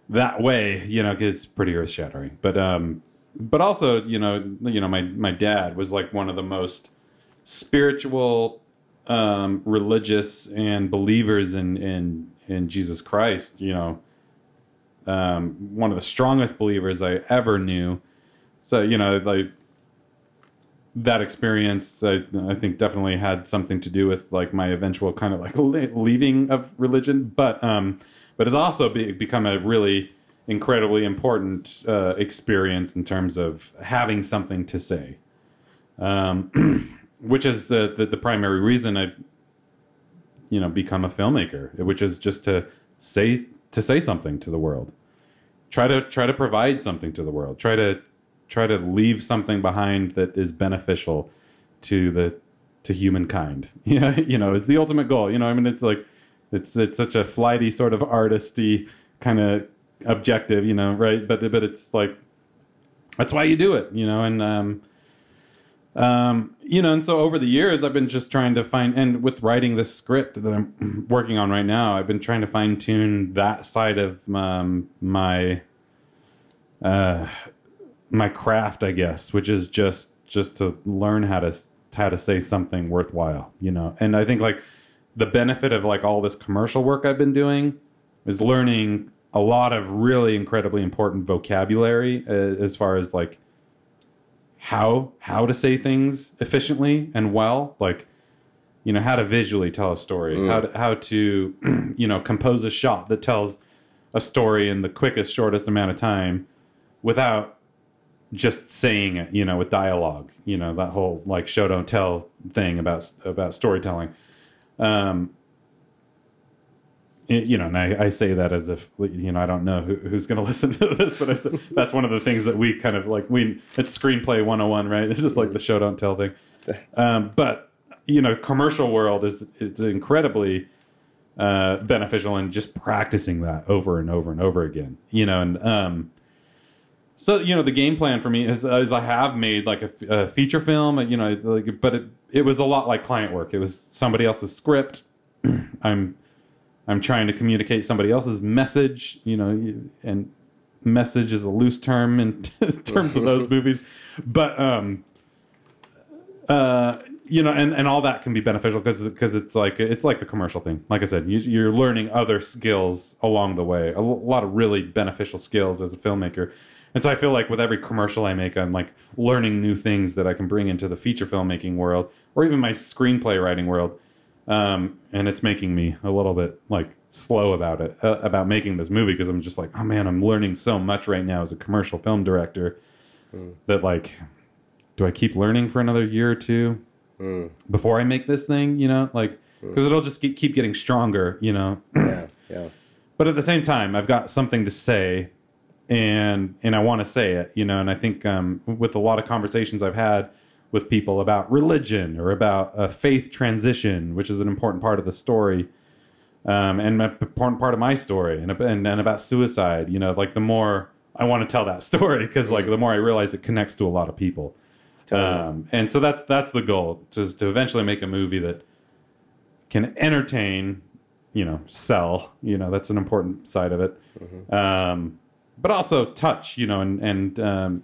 that way, you know, is pretty earth shattering. But um, but also, you know, you know, my my dad was like one of the most spiritual, um, religious, and believers in in in Jesus Christ. You know, um, one of the strongest believers I ever knew. So you know, like that experience, I, I think definitely had something to do with like my eventual kind of like leaving of religion, but um, but it's also be, become a really incredibly important uh, experience in terms of having something to say, um, which is the, the, the primary reason I've you know become a filmmaker, which is just to say to say something to the world, try to try to provide something to the world, try to try to leave something behind that is beneficial to the to humankind. Yeah, you know, it's the ultimate goal. You know, I mean, it's like it's it's such a flighty sort of artisty kind of objective, you know, right? But but it's like that's why you do it, you know, and um, um, you know, and so over the years, I've been just trying to find, and with writing this script that I'm working on right now, I've been trying to fine tune that side of um, my uh, my craft, I guess, which is just just to learn how to how to say something worthwhile, you know. And I think like the benefit of like all this commercial work I've been doing is learning a lot of really incredibly important vocabulary uh, as far as like how how to say things efficiently and well, like you know how to visually tell a story, mm. how to, how to you know compose a shot that tells a story in the quickest shortest amount of time without just saying it, you know, with dialogue, you know, that whole like show don't tell thing about about storytelling. Um, you know, and I, I, say that as if you know I don't know who, who's going to listen to this, but I, that's one of the things that we kind of like. We it's screenplay 101, right? It's just like the show don't tell thing. Um, but you know, commercial world is it's incredibly uh, beneficial in just practicing that over and over and over again. You know, and um, so you know, the game plan for me is, is I have made like a, a feature film, you know, like, but it it was a lot like client work. It was somebody else's script. I'm I'm trying to communicate somebody else's message, you know, and message is a loose term in terms of those movies, but um, uh, you know, and, and all that can be beneficial because because it's like it's like the commercial thing. Like I said, you, are learning other skills along the way, a lot of really beneficial skills as a filmmaker. And so I feel like with every commercial I make, I'm like learning new things that I can bring into the feature filmmaking world or even my screenplay writing world. Um, and it's making me a little bit like slow about it, uh, about making this movie because I'm just like, oh man, I'm learning so much right now as a commercial film director mm. that like, do I keep learning for another year or two mm. before I make this thing? You know, like because mm. it'll just keep, keep getting stronger. You know. Yeah. Yeah. But at the same time, I've got something to say and and I want to say it, you know. And I think um, with a lot of conversations I've had with people about religion or about a faith transition, which is an important part of the story, um, and an important part of my story, and, and and about suicide. You know, like the more I want to tell that story, because like the more I realize it connects to a lot of people. Totally. Um, and so that's that's the goal, just to eventually make a movie that can entertain, you know, sell. You know, that's an important side of it. Mm-hmm. Um, but also touch, you know, and and um,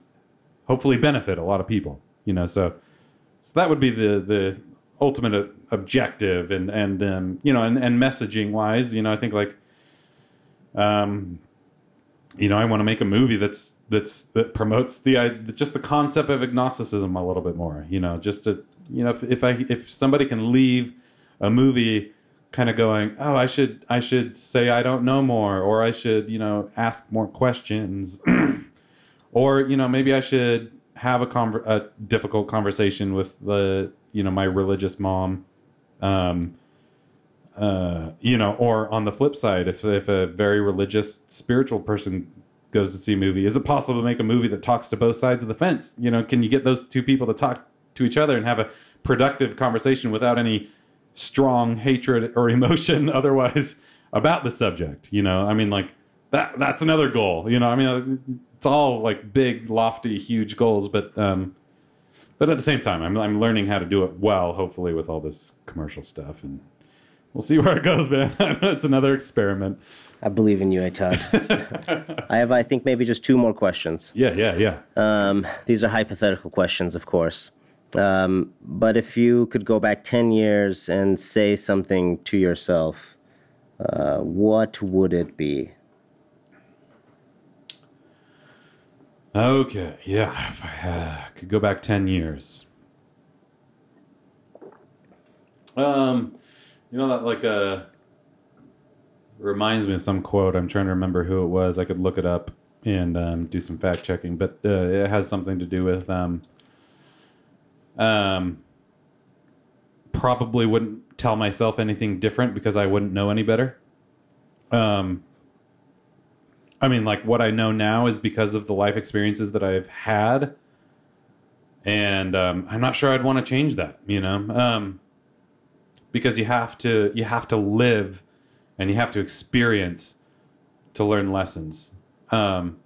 hopefully benefit a lot of people, you know. So, so that would be the the ultimate objective, and and um, you know, and, and messaging wise, you know, I think like, um, you know, I want to make a movie that's that's that promotes the just the concept of agnosticism a little bit more. You know, just to you know, if, if I if somebody can leave a movie kind of going, oh, I should I should say I don't know more, or I should you know ask more questions, or you know maybe I should have a conver- a difficult conversation with the you know my religious mom. Um, uh, you know, or on the flip side, if if a very religious, spiritual person goes to see a movie, is it possible to make a movie that talks to both sides of the fence? You know, can you get those two people to talk to each other and have a productive conversation without any strong hatred or emotion otherwise about the subject? You know, I mean, like that that's another goal. You know, I mean, it's all like big, lofty, huge goals, but um, but at the same time, I'm I'm learning how to do it well. Hopefully, with all this commercial stuff and we'll see where it goes, man. it's another experiment. I believe in you, Todd. I have, I think, maybe just two more questions. Yeah, yeah, yeah. Um, these are hypothetical questions, of course. Um, but if you could go back 10 years and say something to yourself, uh, what would it be? Okay, yeah. If I uh, could go back 10 years. Um, you know that like uh reminds me of some quote. I'm trying to remember who it was. I could look it up and um, do some fact checking, but uh, it has something to do with um, um, probably wouldn't tell myself anything different because I wouldn't know any better. Um, I mean, like what I know now is because of the life experiences that I've had, and um, I'm not sure I'd want to change that. You know, um, because you have to you have to live and you have to experience to learn lessons. Um,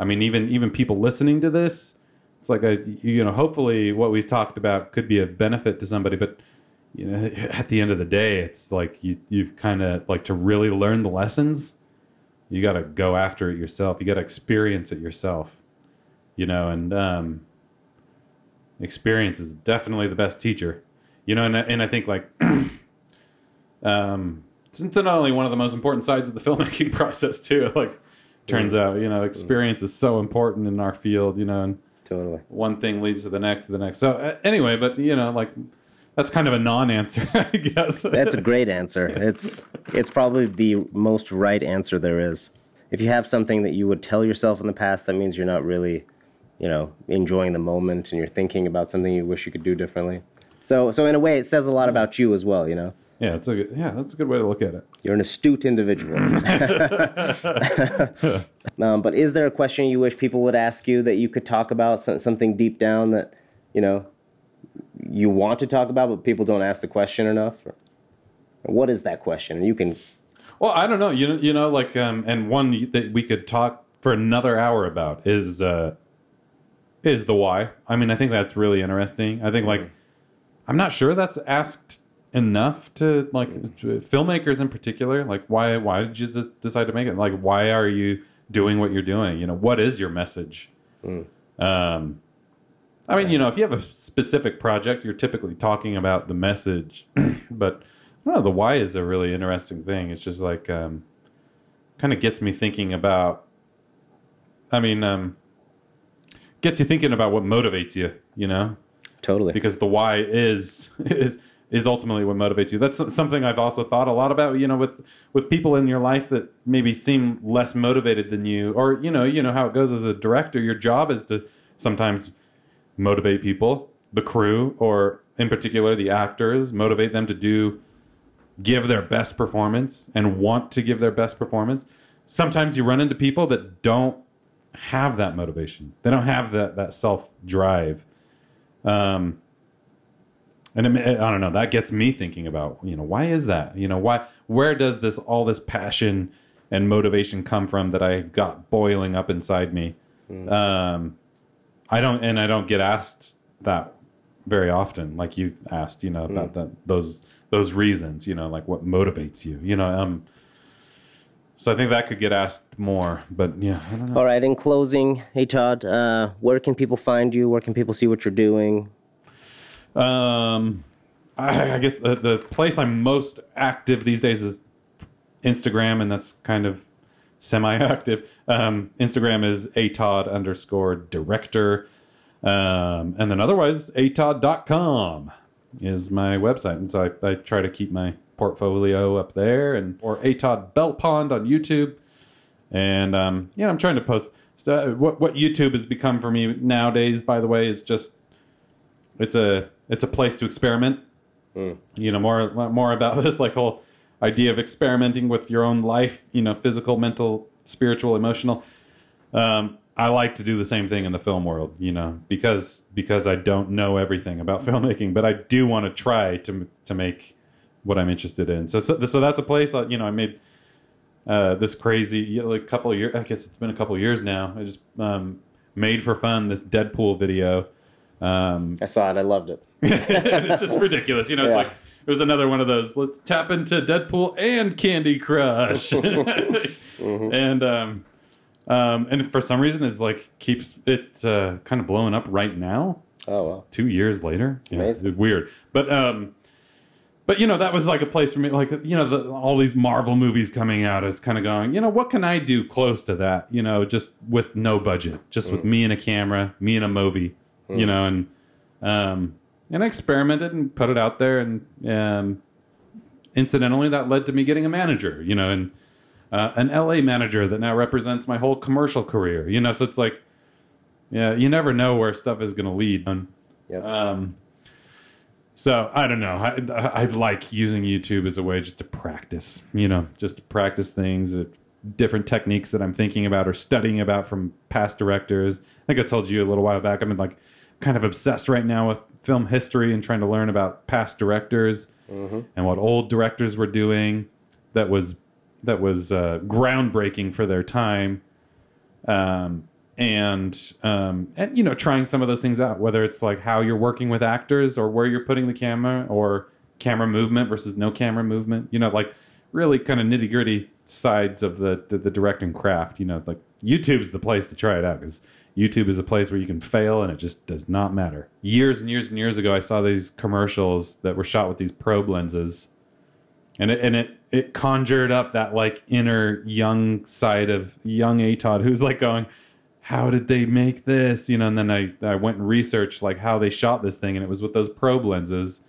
I mean, even even people listening to this, it's like a you know, hopefully what we've talked about could be a benefit to somebody, but you know, at the end of the day, it's like you you've kind of like to really learn the lessons, you got to go after it yourself. You got to experience it yourself, you know, and um, experience is definitely the best teacher, you know, and and I think like. um, it's not only one of the most important sides of the filmmaking process too. Like, turns out, you know, experience is so important in our field. You know, and Totally. one thing leads to the next to the next. So uh, anyway, but you know, like that's kind of a non-answer, I guess. That's a great answer. It's it's probably the most right answer there is. If you have something that you would tell yourself in the past, that means you're not really, you know, enjoying the moment and you're thinking about something you wish you could do differently. So so in a way, it says a lot about you as well. You know, yeah, it's a good, yeah, that's a good way to look at it. you're an astute individual. um, but is there a question you wish people would ask you that you could talk about something deep down that you know you want to talk about, but people don't ask the question enough? Or, what is that question? You can Well, I don't know. You know, you know, like, um, and one that we could talk for another hour about is uh, is the why. I mean, I think that's really interesting. I think like I'm not sure that's asked enough to like filmmakers in particular. Like, why why did you decide to make it? Like, why are you doing what you're doing? You know, what is your message? Um, I mean, you know, if you have a specific project, you're typically talking about the message, but I don't know. The why is a really interesting thing. It's just like um, kind of gets me thinking about. I mean, um, gets you thinking about what motivates you. You know, totally. because the why is is is ultimately what motivates you. That's something I've also thought a lot about. You know, with with people in your life that maybe seem less motivated than you, or you know, you know how it goes as a director. Your job is to sometimes motivate people, the crew, or in particular the actors, motivate them to do give their best performance and want to give their best performance. Sometimes you run into people that don't have that motivation. They don't have that that self drive. Um, and it, I don't know. That gets me thinking about you know why is that? You know why? Where does this all this passion and motivation come from that I've got boiling up inside me? Um, I don't, and I don't get asked that very often, like you asked. You know about that those those reasons. You know, like what motivates you. You know, um. So I think that could get asked more, but yeah, I don't know. All right. In closing, hey Todd, uh, where can people find you? Where can people see what you're doing? Um, I, I guess the, the place I'm most active these days is Instagram, and that's kind of semi-active. Um, Instagram is atodd underscore director. Um, and then otherwise, atodd.com is my website. And so I, I try to keep my portfolio up there and or atod belt pond on YouTube. And um, yeah, I'm trying to post. So what what YouTube has become for me nowadays, by the way, is just it's a it's a place to experiment. You know, more more about this like whole idea of experimenting with your own life. You know, physical, mental, spiritual, emotional. Um, I like to do the same thing in the film world, you know, because because I don't know everything about filmmaking, but I do want to try to to make what I'm interested in. So so, so that's a place, uh, you know, I made uh, this crazy you know, like couple of years. I guess it's been a couple of years now. I just um, made for fun this Deadpool video. Um, I saw it. I loved it. it's just ridiculous, you know. Yeah. It's like it was another one of those. Let's tap into Deadpool and Candy Crush, and um, um, and for some reason, it's like keeps it uh, kind of blowing up right now Oh well. two years later. Yeah, Amazing. weird. But um, but you know that was like a place for me. Like you know, the, all these Marvel movies coming out is kind of going. You know, what can I do close to that? You know, just with no budget, just with me and a camera, me and a movie. You know, and um, and I experimented and put it out there, and um, incidentally, that led to me getting a manager. You know, and uh, an LA manager that now represents my whole commercial career. You know, so it's like. Yeah, you never know where stuff is going to lead. And, Yep. um, so I don't know. I, I like using YouTube as a way just to practice, you know, just to practice things, uh, different techniques that I'm thinking about or studying about from past directors. I think I told you a little while back. I'm like kind of obsessed right now with film history and trying to learn about past directors and what old directors were doing that was that was uh, groundbreaking for their time. Um, and um, and you know trying some of those things out whether it's like how you're working with actors or where you're putting the camera or camera movement versus no camera movement you know like really kind of nitty gritty sides of the, the the directing craft you know like YouTube's the place to try it out because YouTube is a place where you can fail and it just does not matter years and years and years ago I saw these commercials that were shot with these probe lenses and it and it it conjured up that like inner young side of young A. Todd who's like going, how did they make this? You know, and then I I went and researched like how they shot this thing, and it was with those probe lenses,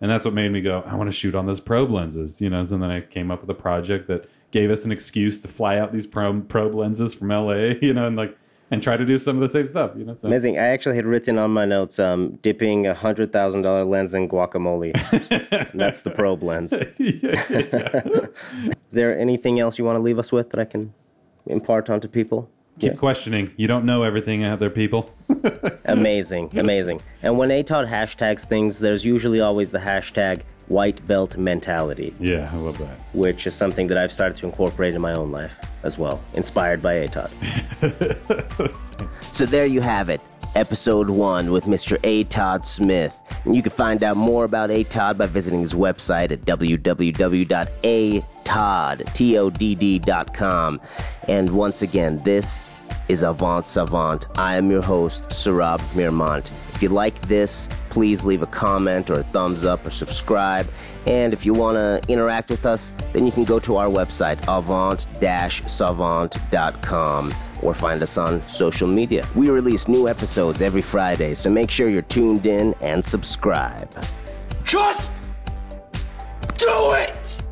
and that's what made me go, I want to shoot on those probe lenses. You know, and then I came up with a project that gave us an excuse to fly out these probe probe lenses from LA. You know, and like and try to do some of the same stuff. You know, so. Amazing. I actually had written on my notes um, dipping a hundred thousand dollar lens in guacamole. That's the probe lens. Is there anything else you want to leave us with that I can impart onto people? Keep questioning. You don't know everything out there, people. Amazing, amazing. And when A. Todd hashtags things, there's usually always the hashtag white belt mentality, yeah, I love that. which is something that I've started to incorporate in my own life as well, inspired by A. Todd. so there you have it. Episode 1 with Mr. A. Todd Smith. And you can find out more about A. Todd by visiting his website at www.atodd.com. And once again, this is Avant Savant. I am your host, Sarab Mirmont. If you like this, please leave a comment or a thumbs up or subscribe. And if you want to interact with us, then you can go to our website, avant-savant.com, or find us on social media. We release new episodes every Friday, so make sure you're tuned in and subscribe. Just do it!